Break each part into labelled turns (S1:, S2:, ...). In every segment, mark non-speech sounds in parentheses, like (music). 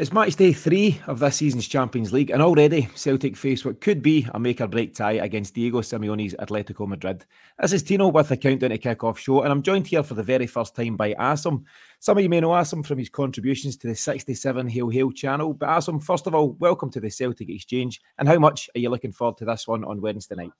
S1: It's match day three of this season's Champions League, and already Celtic face what could be a make or break tie against Diego Simeone's Atletico Madrid. This is Tino with the Countdown to Kick-Off show, and I'm joined here for the very first time by Asim. Some of you may know Asim from his contributions to the 67 Hail Hail channel. But Asim, first of all, welcome to the Celtic Exchange, and how much are you looking forward to this one on Wednesday night?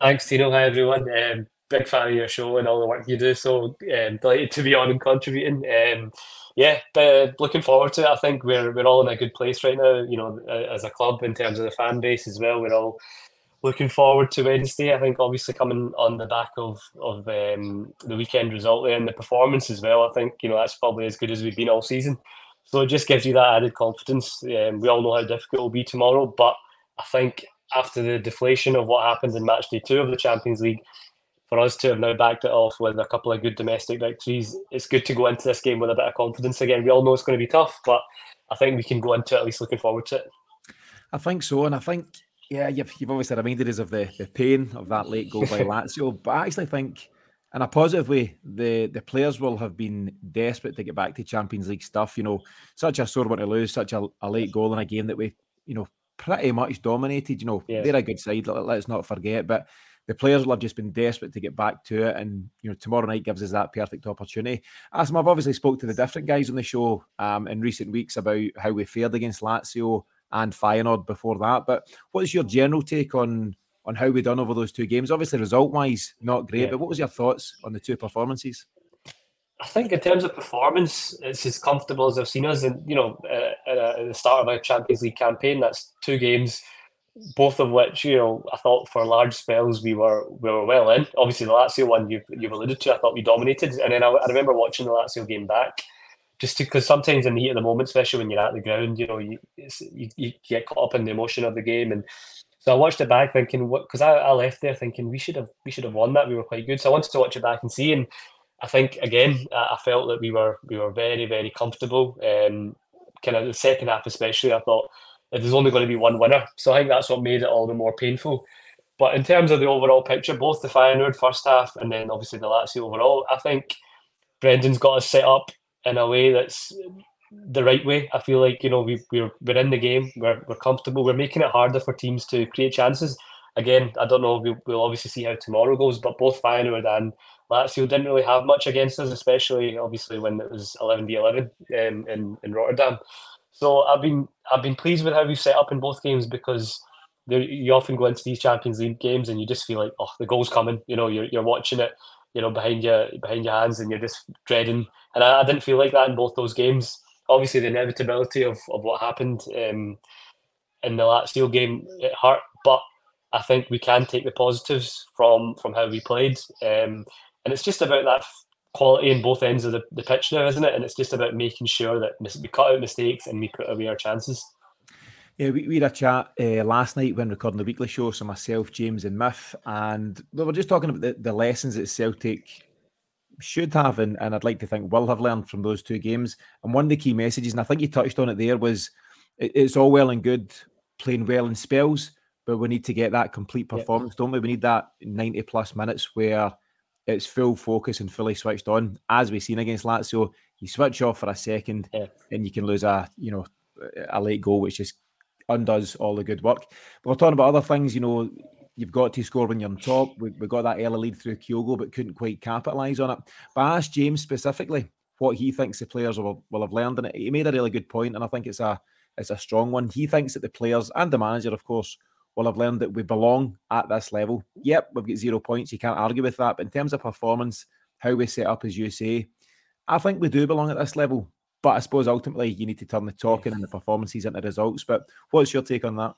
S2: Thanks, Tino. Hi, everyone. Um, big fan of your show and all the work you do, so um, delighted to be on and contributing. Um, yeah, but looking forward to it. I think we're we're all in a good place right now. You know, as a club in terms of the fan base as well. We're all looking forward to Wednesday. I think obviously coming on the back of of um, the weekend result there and the performance as well. I think you know that's probably as good as we've been all season. So it just gives you that added confidence. Um, we all know how difficult it will be tomorrow, but I think after the deflation of what happened in match day two of the Champions League, for us to have now backed it off with a couple of good domestic victories, it's good to go into this game with a bit of confidence again. We all know it's going to be tough, but I think we can go into it at least looking forward to it.
S1: I think so, and I think yeah, you've, you've obviously reminded us of the, the pain of that late goal by (laughs) Lazio, but I actually think, in a positive way, the the players will have been desperate to get back to Champions League stuff. You know, such a sore one to lose, such a, a late goal in a game that we, you know, pretty much dominated. You know, yeah. they're a good side. Let, let's not forget, but the players will have just been desperate to get back to it. And you know, tomorrow night gives us that perfect opportunity. As I've obviously spoke to the different guys on the show um, in recent weeks about how we fared against Lazio and Feyenoord before that. But what's your general take on on how we done over those two games? Obviously, result wise, not great. Yeah. But what was your thoughts on the two performances?
S2: I think in terms of performance, it's as comfortable as I've seen us. And you know, uh, at the start of our Champions League campaign, that's two games both of which you know I thought for large spells we were we were well in. Obviously, the Lazio one you've you've alluded to, I thought we dominated, and then I, I remember watching the Lazio game back, just because sometimes in the heat of the moment, especially when you're at the ground, you know you you, you get caught up in the emotion of the game, and so I watched it back thinking what because I, I left there thinking we should have we should have won that. We were quite good, so I wanted to watch it back and see, and I think again I felt that we were we were very very comfortable, um, kind of the second half especially I thought if there's only going to be one winner. So I think that's what made it all the more painful. But in terms of the overall picture, both the Feyenoord first half and then obviously the Lazio overall, I think Brendan's got us set up in a way that's the right way. I feel like you know we we're we're in the game, we're we're comfortable, we're making it harder for teams to create chances. Again, I don't know. We'll, we'll obviously see how tomorrow goes, but both Feyenoord and Lazio didn't really have much against us, especially obviously when it was eleven v eleven um, in in Rotterdam. So I've been I've been pleased with how we've set up in both games because you often go into these Champions League games and you just feel like oh the goal's coming. You know you're you're watching it you know behind your behind your hands and you're just dreading. And I, I didn't feel like that in both those games. Obviously the inevitability of, of what happened um, in the Lazio game it hurt, but I think we can take the positives from from how we played. Um, and it's just about that quality in both ends of the, the pitch now, isn't it? And it's just about making sure that we cut out mistakes and we put away our chances.
S1: Yeah, we, we had a chat uh, last night when recording the weekly show. So myself, James, and Miff, and we were just talking about the, the lessons that Celtic should have, and, and I'd like to think will have learned from those two games. And one of the key messages, and I think you touched on it there, was it, it's all well and good playing well in spells, but we need to get that complete performance, yeah. don't we? We need that ninety plus minutes where it's full focus and fully switched on. As we've seen against Lazio, you switch off for a second yeah. and you can lose a you know a late goal, which just undoes all the good work. But we're talking about other things, you know, you've got to score when you're on top. We, we got that early lead through Kyogo, but couldn't quite capitalise on it. But I asked James specifically what he thinks the players will, will have learned, and he made a really good point, and I think it's a it's a strong one. He thinks that the players and the manager, of course, will have learned that we belong at this level. Yep, we've got zero points. You can't argue with that. But in terms of performance, how we set up, as you say, I think we do belong at this level. But I suppose ultimately you need to turn the talking and the performances into results. But what's your take on that?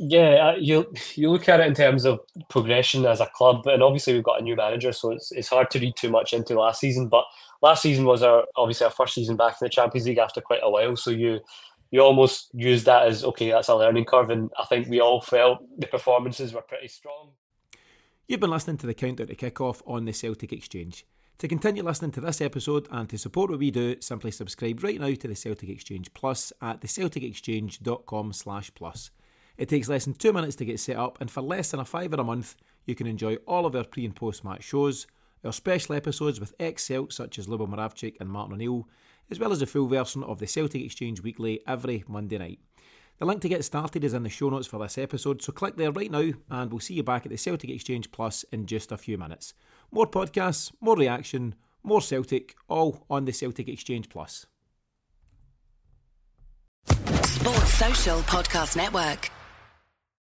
S2: Yeah, uh, you you look at it in terms of progression as a club, and obviously we've got a new manager, so it's it's hard to read too much into last season. But last season was our obviously our first season back in the Champions League after quite a while, so you you almost use that as okay, that's a learning curve, and I think we all felt the performances were pretty strong.
S1: You've been listening to the countdown to kick-off on the Celtic Exchange. To continue listening to this episode and to support what we do, simply subscribe right now to the Celtic Exchange Plus at thecelticexchange.com slash plus. It takes less than two minutes to get set up, and for less than a fiver a month, you can enjoy all of our pre and post match shows, our special episodes with ex Celts such as Lubo Moravcik and Martin O'Neill, as well as a full version of the Celtic Exchange Weekly every Monday night. The link to get started is in the show notes for this episode, so click there right now, and we'll see you back at the Celtic Exchange Plus in just a few minutes. More podcasts, more reaction, more Celtic, all on the Celtic Exchange Plus.
S3: Sports Social Podcast Network.